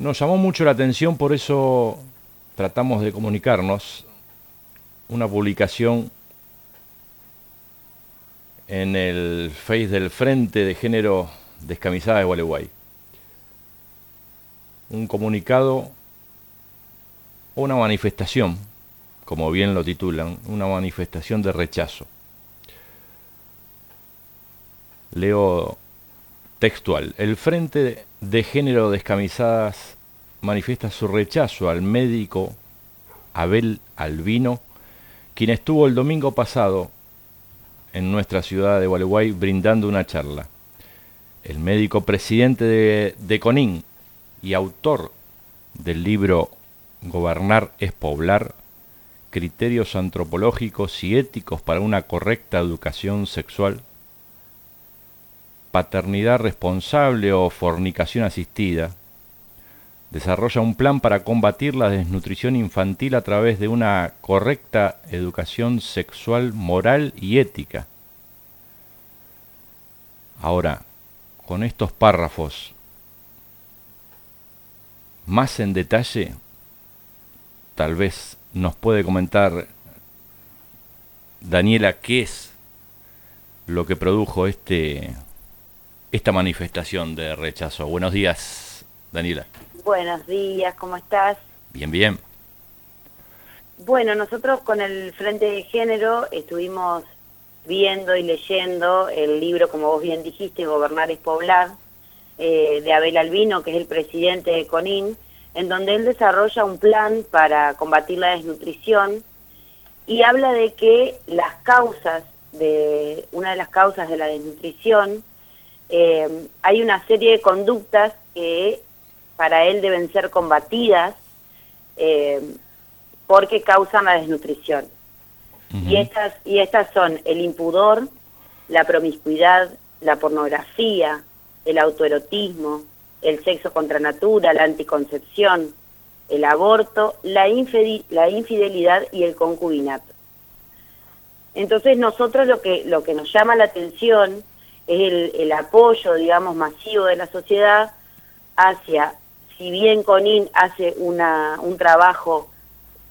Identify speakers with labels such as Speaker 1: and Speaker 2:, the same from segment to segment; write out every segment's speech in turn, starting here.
Speaker 1: Nos llamó mucho la atención, por eso tratamos de comunicarnos una publicación en el Face del Frente de Género Descamisada de Gualeguay. Un comunicado una manifestación, como bien lo titulan, una manifestación de rechazo. Leo textual. El Frente de Género Descamisadas manifiesta su rechazo al médico Abel Albino, quien estuvo el domingo pasado en nuestra ciudad de Gualeguay brindando una charla. El médico presidente de, de CONIN y autor del libro Gobernar es poblar, criterios antropológicos y éticos para una correcta educación sexual, paternidad responsable o fornicación asistida, desarrolla un plan para combatir la desnutrición infantil a través de una correcta educación sexual, moral y ética. Ahora, con estos párrafos más en detalle, tal vez nos puede comentar Daniela qué es lo que produjo este esta manifestación de rechazo. Buenos días, Daniela.
Speaker 2: Buenos días, ¿cómo estás?
Speaker 1: Bien, bien.
Speaker 2: Bueno, nosotros con el Frente de Género estuvimos viendo y leyendo el libro, como vos bien dijiste, Gobernar es Poblar, eh, de Abel Albino, que es el presidente de CONIN, en donde él desarrolla un plan para combatir la desnutrición y habla de que las causas de una de las causas de la desnutrición eh, hay una serie de conductas que para él deben ser combatidas eh, porque causan la desnutrición. y, estas, y estas son el impudor, la promiscuidad, la pornografía, el autoerotismo, el sexo contra natura, la anticoncepción, el aborto, la, la infidelidad y el concubinato. Entonces nosotros lo que, lo que nos llama la atención es el, el apoyo, digamos, masivo de la sociedad hacia si bien CONIN hace una, un trabajo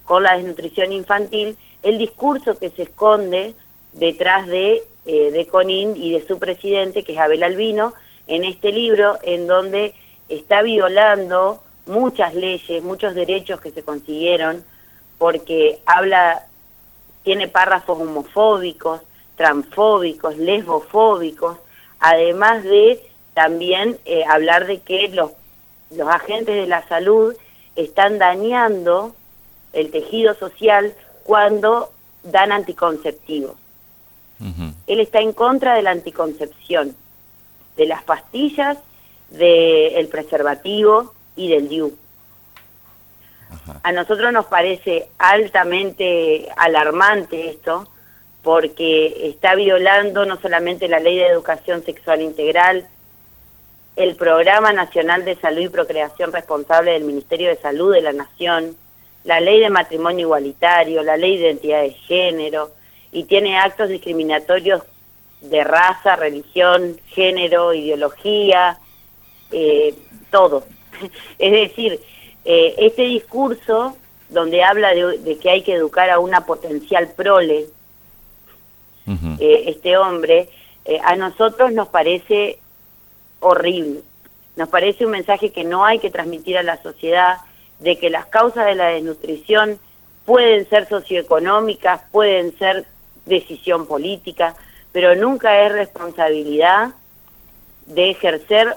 Speaker 2: con la desnutrición infantil, el discurso que se esconde detrás de, eh, de CONIN y de su presidente, que es Abel Albino, en este libro, en donde está violando muchas leyes, muchos derechos que se consiguieron, porque habla, tiene párrafos homofóbicos, transfóbicos, lesbofóbicos, además de también eh, hablar de que los los agentes de la salud están dañando el tejido social cuando dan anticonceptivos. Él está en contra de la anticoncepción, de las pastillas, del preservativo y del DIU. A nosotros nos parece altamente alarmante esto, porque está violando no solamente la ley de educación sexual integral, el Programa Nacional de Salud y Procreación Responsable del Ministerio de Salud de la Nación, la Ley de Matrimonio Igualitario, la Ley de Identidad de Género, y tiene actos discriminatorios de raza, religión, género, ideología, eh, todo. es decir, eh, este discurso donde habla de, que hay que educar a una potencial prole, eh, este hombre, a nosotros nos parece horrible. Nos parece un mensaje que no hay que transmitir a la sociedad de que las causas de la desnutrición pueden ser socioeconómicas, pueden ser decisión política, pero nunca es responsabilidad de ejercer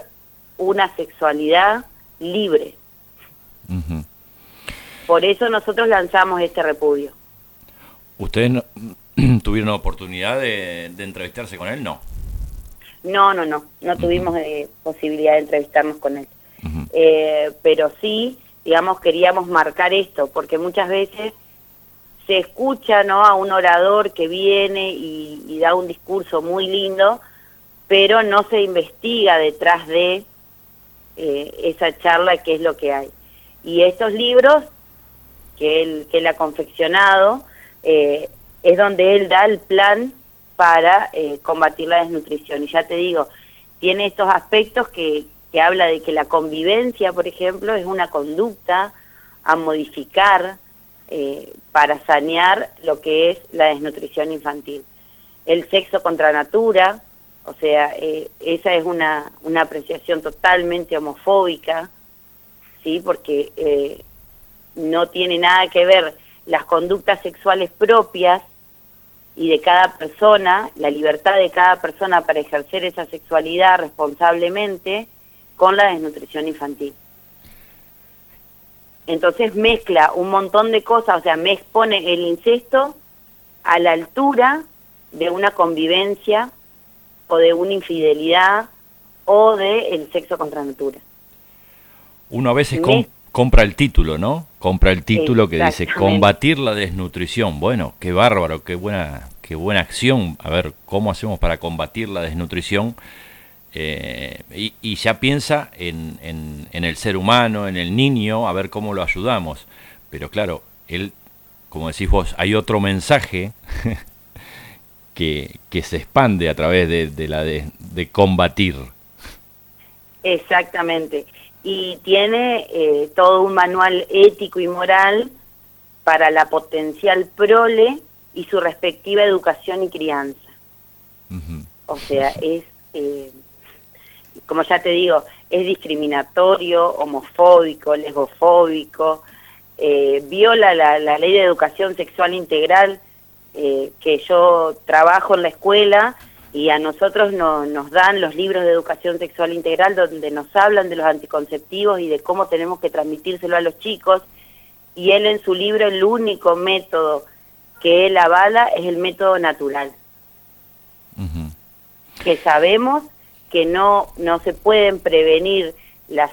Speaker 2: una sexualidad libre. Por eso nosotros lanzamos este repudio.
Speaker 1: ¿Ustedes tuvieron oportunidad de entrevistarse con él? No.
Speaker 2: No, no, no, no tuvimos eh, posibilidad de entrevistarnos con él. Eh, pero sí, digamos, queríamos marcar esto, porque muchas veces se escucha ¿no? a un orador que viene y, da un discurso muy lindo, pero no se investiga detrás de eh, esa charla qué es lo que hay. Y estos libros que él, que él ha confeccionado, es donde él da el plan para eh, combatir la desnutrición. Y ya te digo, tiene estos aspectos que, que habla de que la convivencia, por ejemplo, es una conducta a modificar eh, para sanear lo que es la desnutrición infantil. El sexo contra natura, o sea, eh, esa es una, una apreciación totalmente homofóbica, ¿sí? porque eh, no tiene nada que ver las conductas sexuales propias y de cada persona, la libertad de cada persona para ejercer esa sexualidad responsablemente con la desnutrición infantil. Entonces mezcla un montón de cosas, o sea, me expone el incesto a la altura de una convivencia o de una infidelidad o de el sexo contra natura.
Speaker 1: Uno a veces compra el título, ¿no? Compra el título que dice combatir la desnutrición. Bueno, qué bárbaro, qué buena, qué buena acción. A ver, ¿cómo hacemos para combatir la desnutrición? Eh, y, ya piensa en, en, el ser humano, en el niño, a ver cómo lo ayudamos. Pero claro, él, como decís vos, hay otro mensaje que, que se expande a través de, la de, combatir.
Speaker 2: Exactamente. Y tiene eh, todo un manual ético y moral para la potencial prole y su respectiva educación y crianza. O sea, es eh, como ya te digo, es discriminatorio, homofóbico, lesbofóbico, eh, viola la, ley de educación sexual integral eh, que yo trabajo en la escuela y a nosotros nos dan los libros de educación sexual integral donde nos hablan de los anticonceptivos y de cómo tenemos que transmitírselo a los chicos y él en su libro el único método que él avala es el método natural. Que sabemos que no, no se pueden prevenir las,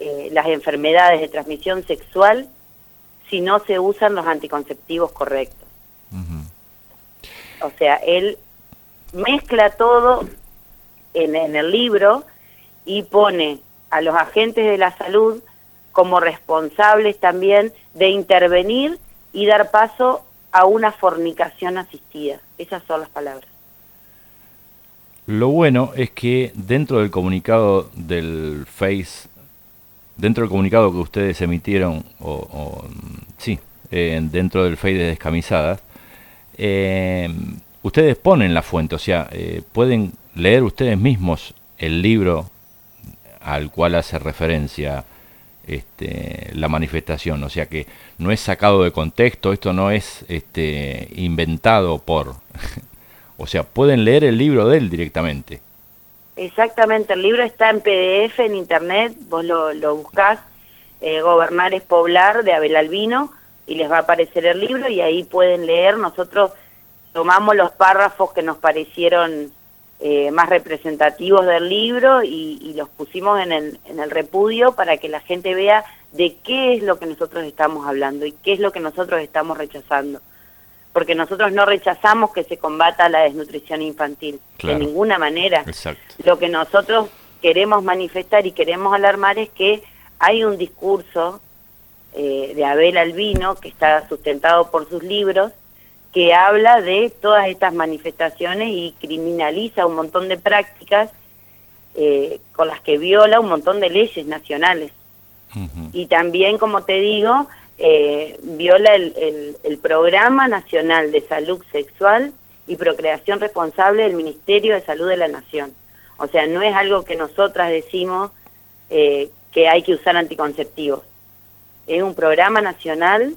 Speaker 2: eh, las enfermedades de transmisión sexual si no se usan los anticonceptivos correctos. O sea, él mezcla todo en, el libro y pone a los agentes de la salud como responsables también de intervenir y dar paso a una fornicación asistida. Esas son las palabras.
Speaker 1: Lo bueno es que dentro del comunicado del Face, dentro del comunicado que ustedes emitieron, o, sí, eh, dentro del Face de Descamisadas, eh, ustedes ponen la fuente, o sea, eh, pueden leer ustedes mismos el libro al cual hace referencia este, la manifestación, o sea que no es sacado de contexto, esto no es este, inventado por o sea, pueden leer el libro de él directamente.
Speaker 2: Exactamente, el libro está en PDF en internet, vos lo, lo buscás, eh, Gobernar es Poblar de Abel Albino, y les va a aparecer el libro y ahí pueden leer. Nosotros tomamos los párrafos que nos parecieron eh, más representativos del libro y, y, los pusimos en el, en el repudio para que la gente vea de qué es lo que nosotros estamos hablando y qué es lo que nosotros estamos rechazando. Porque nosotros no rechazamos que se combata la desnutrición infantil, de ninguna manera. Lo que nosotros queremos manifestar y queremos alarmar es que hay un discurso eh, de Abel Albino, que está sustentado por sus libros, que habla de todas estas manifestaciones y criminaliza un montón de prácticas eh, con las que viola un montón de leyes nacionales. Y también, como te digo, eh, viola el, el, Programa Nacional de Salud Sexual y Procreación Responsable del Ministerio de Salud de la Nación. O sea, no es algo que nosotras decimos eh, que hay que usar anticonceptivos. Es un programa nacional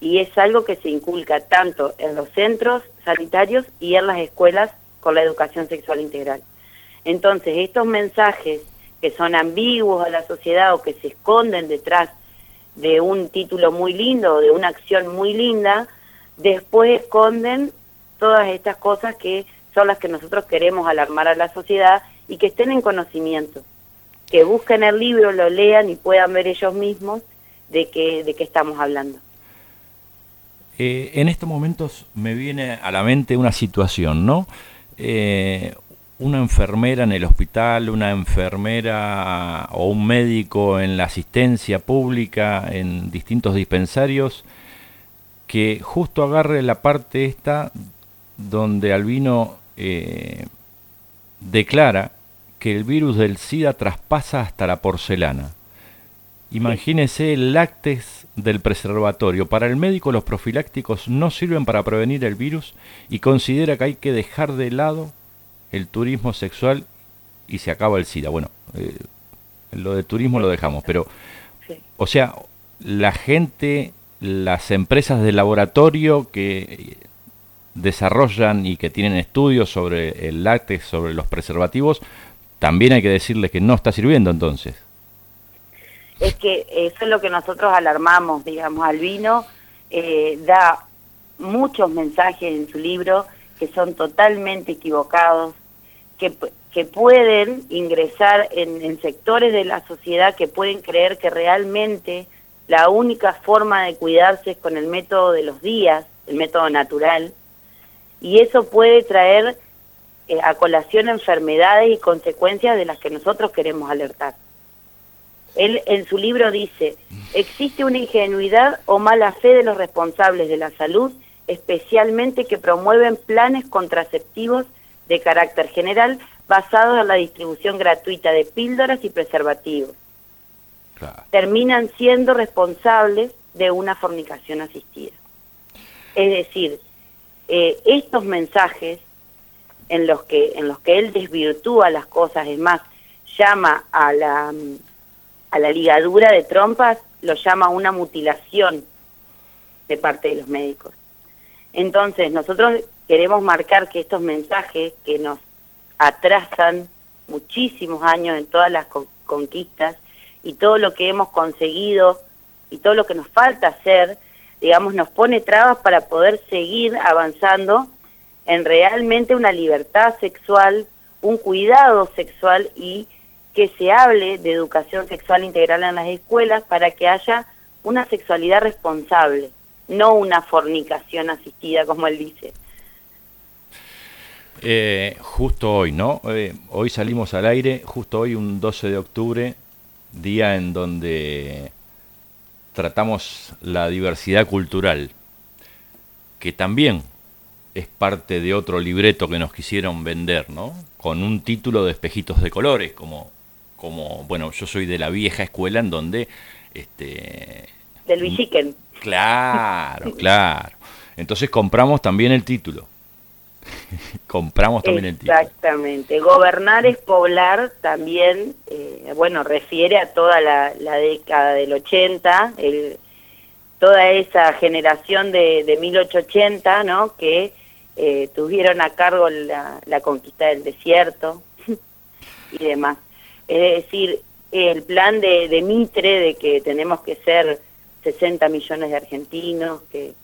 Speaker 2: y es algo que se inculca tanto en los centros sanitarios y en las escuelas con la educación sexual integral. Entonces, estos mensajes que son ambiguos a la sociedad o que se esconden detrás de un título muy lindo, de una acción muy linda, después esconden todas estas cosas que son las que nosotros queremos alarmar a la sociedad y que estén en conocimiento, que busquen el libro, lo lean y puedan ver ellos mismos de qué, de qué estamos hablando.
Speaker 1: Eh, en estos momentos me viene a la mente una situación, ¿no? Eh, una enfermera en el hospital, una enfermera o un médico en la asistencia pública en distintos dispensarios, que justo agarre la parte esta donde Albino eh, declara que el virus del SIDA traspasa hasta la porcelana. Imagínese el láctex del preservatorio. Para el médico los profilácticos no sirven para prevenir el virus y considera que hay que dejar de lado el turismo sexual y se acaba el SIDA. Bueno, eh, lo de turismo lo dejamos, pero, o sea, la gente, las empresas de laboratorio que desarrollan y que tienen estudios sobre el láctex, sobre los preservativos, también hay que decirles que no está sirviendo entonces.
Speaker 2: Es que eso es lo que nosotros alarmamos, digamos, Albino eh, da muchos mensajes en su libro que son totalmente equivocados, que, que pueden ingresar en, sectores de la sociedad que pueden creer que realmente la única forma de cuidarse es con el método de los días, el método natural, y eso puede traer eh, a colación enfermedades y consecuencias de las que nosotros queremos alertar. Él en su libro dice, existe una ingenuidad o mala fe de los responsables de la salud, especialmente que promueven planes contraceptivos de carácter general basados en la distribución gratuita de píldoras y preservativos. Terminan siendo responsables de una fornicación asistida. Es decir, eh, estos mensajes en los que en los que él desvirtúa las cosas, es más, llama a la a la ligadura de trompas, lo llama una mutilación de parte de los médicos. Entonces, nosotros queremos marcar que estos mensajes que nos atrasan muchísimos años en todas las conquistas y todo lo que hemos conseguido y todo lo que nos falta hacer, digamos, nos pone trabas para poder seguir avanzando en realmente una libertad sexual, un cuidado sexual y que se hable de educación sexual integral en las escuelas para que haya una sexualidad responsable, no una fornicación asistida, como él dice.
Speaker 1: Eh, justo hoy, ¿no? Eh, hoy salimos al aire, justo hoy, un 12 de octubre, día en donde tratamos la diversidad cultural, que también es parte de otro libreto que nos quisieron vender, ¿no? Con un título de espejitos de colores, como, como bueno, yo soy de la vieja escuela en donde... Este,
Speaker 2: de Luis
Speaker 1: Claro, claro. Entonces compramos también el título. compramos también el título.
Speaker 2: Exactamente. Gobernar es poblar también, eh, bueno, refiere a toda la, década del 80, el, toda esa generación de, de 1880, ¿no? Que eh, tuvieron a cargo la, la conquista del desierto y demás. Es decir, el plan de, de Mitre de que tenemos que ser 60 millones de argentinos, que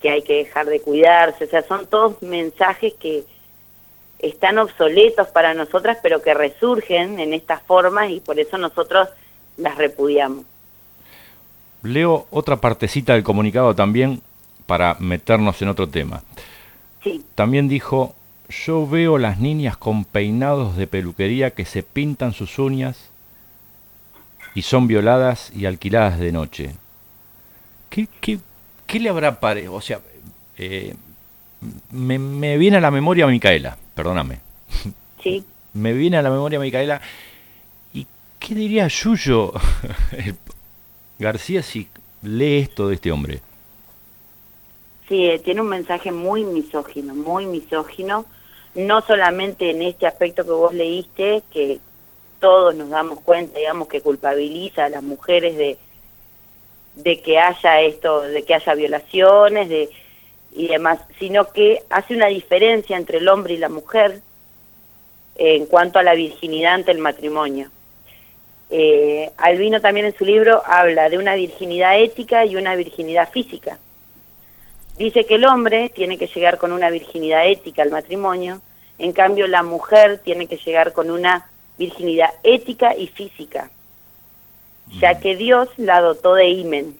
Speaker 2: que hay que dejar de cuidarse, o sea, son todos mensajes que están obsoletos para nosotras, pero que resurgen en estas formas y por eso nosotros las repudiamos.
Speaker 1: Leo otra partecita del comunicado también para meternos en otro tema.
Speaker 2: Sí.
Speaker 1: También dijo, yo veo las niñas con peinados de peluquería que se pintan sus uñas y son violadas y alquiladas de noche. ¿Qué, qué, ¿qué le habrá parecido? O sea, eh, me, viene a la memoria Micaela, perdóname.
Speaker 2: Sí.
Speaker 1: me viene a la memoria Micaela. ¿Y qué diría Yuyo García si lee esto de este hombre?
Speaker 2: Sí, eh, tiene un mensaje muy misógino, muy misógino, no solamente en este aspecto que vos leíste, que todos nos damos cuenta, digamos, que culpabiliza a las mujeres de, de que haya esto, de que haya violaciones de, y demás, sino que hace una diferencia entre el hombre y la mujer en cuanto a la virginidad ante el matrimonio. Eh, Albino también en su libro habla de una virginidad ética y una virginidad física. Dice que el hombre tiene que llegar con una virginidad ética al matrimonio, en cambio la mujer tiene que llegar con una virginidad ética y física ya que Dios la dotó de imen.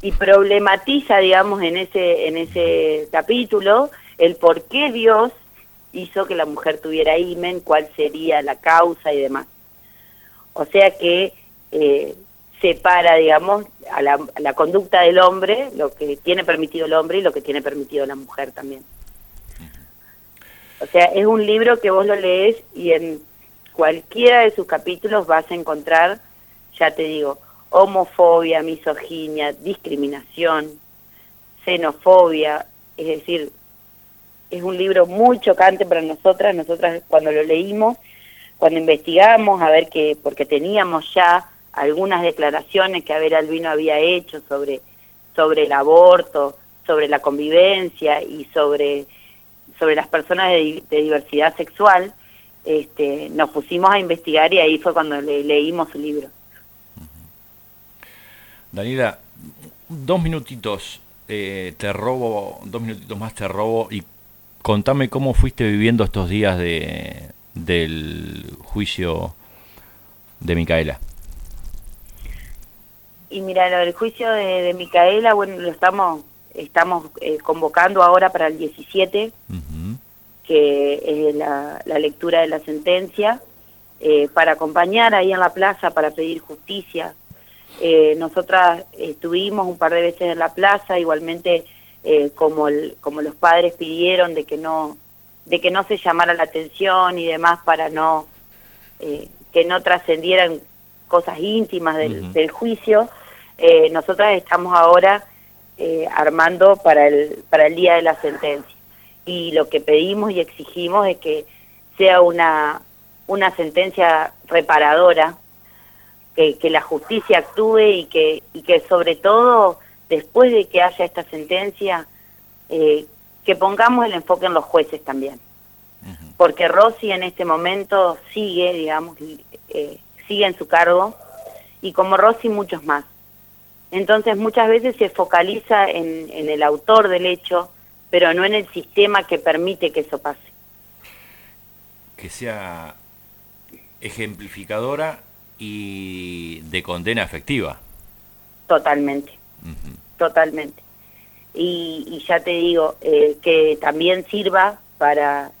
Speaker 2: Y problematiza, digamos, en ese, en ese capítulo el por qué Dios hizo que la mujer tuviera imen, cuál sería la causa y demás. O sea que eh, separa, digamos, a la, a la conducta del hombre, lo que tiene permitido el hombre y lo que tiene permitido la mujer también. O sea, es un libro que vos lo lees y en cualquiera de sus capítulos vas a encontrar, ya te digo, homofobia, misoginia, discriminación, xenofobia, es decir, es un libro muy chocante para nosotras, nosotras cuando lo leímos, cuando investigamos a ver que, porque teníamos ya algunas declaraciones que Abel Albino había hecho sobre, sobre el aborto, sobre la convivencia y sobre, sobre las personas de, diversidad sexual, este, nos pusimos a investigar y ahí fue cuando leímos su libro.
Speaker 1: Daniela, dos minutitos, eh, te robo, dos minutitos más te robo y contame cómo fuiste viviendo estos días de, del juicio de Micaela.
Speaker 2: Y mira, el juicio de, Micaela, bueno, lo estamos estamos eh, convocando ahora para el 17, que es la, lectura de la sentencia, eh, para acompañar ahí en la plaza, para pedir justicia, eh, nosotras estuvimos un par de veces en la plaza, igualmente eh, como, como los padres pidieron de que no de que no se llamara la atención y demás para no eh, que no trascendieran cosas íntimas del, del juicio. Nosotras estamos ahora eh, armando para el para el día de la sentencia y lo que pedimos y exigimos es que sea una una sentencia reparadora que, la justicia actúe y que, y que sobre todo después de que haya esta sentencia, eh, que pongamos el enfoque en los jueces también. Porque Rossi en este momento sigue, digamos, eh, sigue en su cargo y como Rossi muchos más. Entonces muchas veces se focaliza en, en el autor del hecho, pero no en el sistema que permite que eso pase.
Speaker 1: Que sea ejemplificadora y de condena efectiva.
Speaker 2: Totalmente, totalmente. Y, ya te digo, eh, que también sirva para,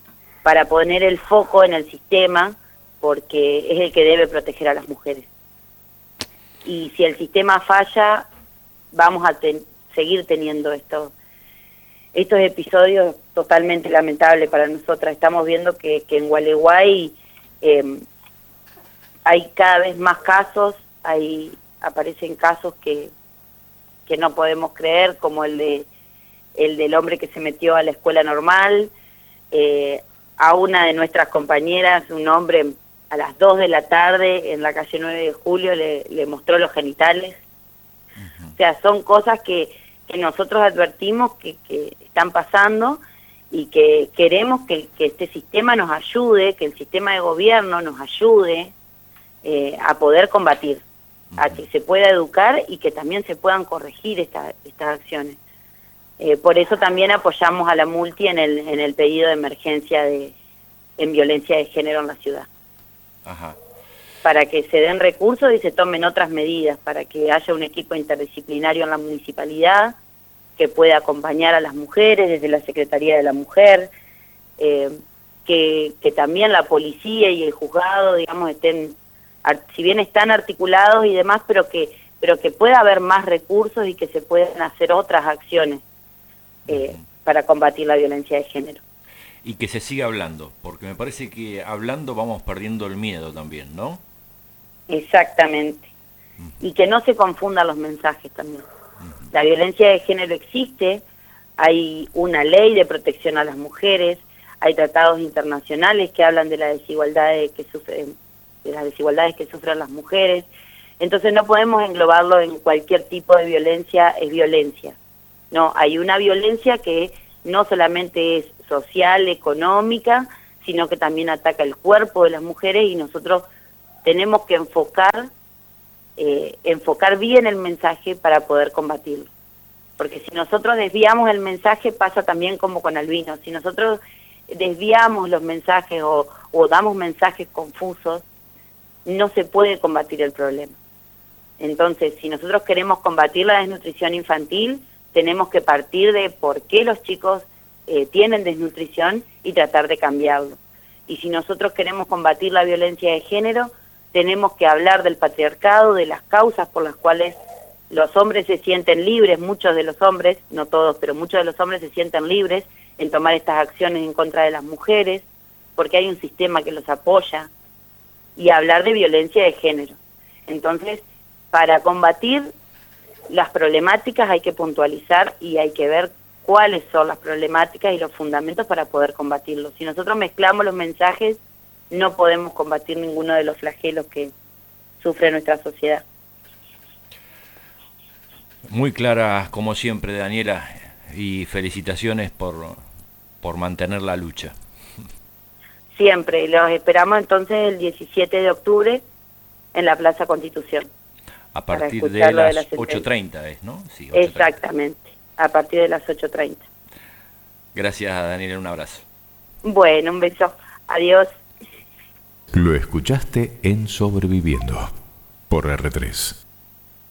Speaker 2: para poner el foco en el sistema, porque es el que debe proteger a las mujeres. Y si el sistema falla, vamos a seguir teniendo esto, estos episodios totalmente lamentables para nosotras. Estamos viendo que, que en Gualeguay eh, hay cada vez más casos, hay aparecen casos que, que no podemos creer, como el de el del hombre que se metió a la escuela normal, eh, a una de nuestras compañeras, un hombre a las 2 de la tarde en la calle 9 de julio le mostró los genitales. O sea, son cosas que, que nosotros advertimos que, que están pasando y que queremos que, que este sistema nos ayude, que el sistema de gobierno nos ayude eh, a poder combatir, a que se pueda educar y que también se puedan corregir estas acciones. Eh, por eso también apoyamos a la multi en el, en el pedido de emergencia de, en violencia de género en la ciudad. Para que se den recursos y se tomen otras medidas, para que haya un equipo interdisciplinario en la municipalidad que pueda acompañar a las mujeres desde la Secretaría de la Mujer, eh, que, que también la policía y el juzgado, digamos, estén si bien están articulados y demás, pero que, pero que pueda haber más recursos y que se puedan hacer otras acciones eh, para combatir la violencia de género.
Speaker 1: Y que se siga hablando, porque me parece que hablando vamos perdiendo el miedo también, ¿no?
Speaker 2: Exactamente. Y que no se confundan los mensajes también. La violencia de género existe, hay una ley de protección a las mujeres, hay tratados internacionales que hablan de la desigualdad que sufren de las desigualdades que sufren las mujeres. Entonces no podemos englobarlo en cualquier tipo de violencia, es violencia. No, hay una violencia que no solamente es social, económica, sino que también ataca el cuerpo de las mujeres y nosotros tenemos que enfocar, eh, enfocar bien el mensaje para poder combatirlo. Porque si nosotros desviamos el mensaje pasa también como con Albino. Si nosotros desviamos los mensajes o, o damos mensajes confusos, no se puede combatir el problema. Entonces, si nosotros queremos combatir la desnutrición infantil, tenemos que partir de por qué los chicos eh, tienen desnutrición y tratar de cambiarlo. Y si nosotros queremos combatir la violencia de género, tenemos que hablar del patriarcado, de las causas por las cuales los hombres se sienten libres, muchos de los hombres, no todos, pero muchos de los hombres se sienten libres en tomar estas acciones en contra de las mujeres, porque hay un sistema que los apoya, y hablar de violencia de género. Entonces, para combatir las problemáticas hay que puntualizar y hay que ver cuáles son las problemáticas y los fundamentos para poder combatirlos. Si nosotros mezclamos los mensajes, no podemos combatir ninguno de los flagelos que sufre nuestra sociedad.
Speaker 1: Muy clara, como siempre, Daniela, y felicitaciones por, por mantener la lucha.
Speaker 2: Siempre, los esperamos entonces el 17 de octubre en la Plaza Constitución.
Speaker 1: A partir de las 8.30 es, ¿no?
Speaker 2: Sí, Exactamente, a partir de las 8.30.
Speaker 1: Gracias, Daniela, un abrazo.
Speaker 2: Bueno, un beso. Adiós.
Speaker 3: Lo escuchaste en Sobreviviendo por R3.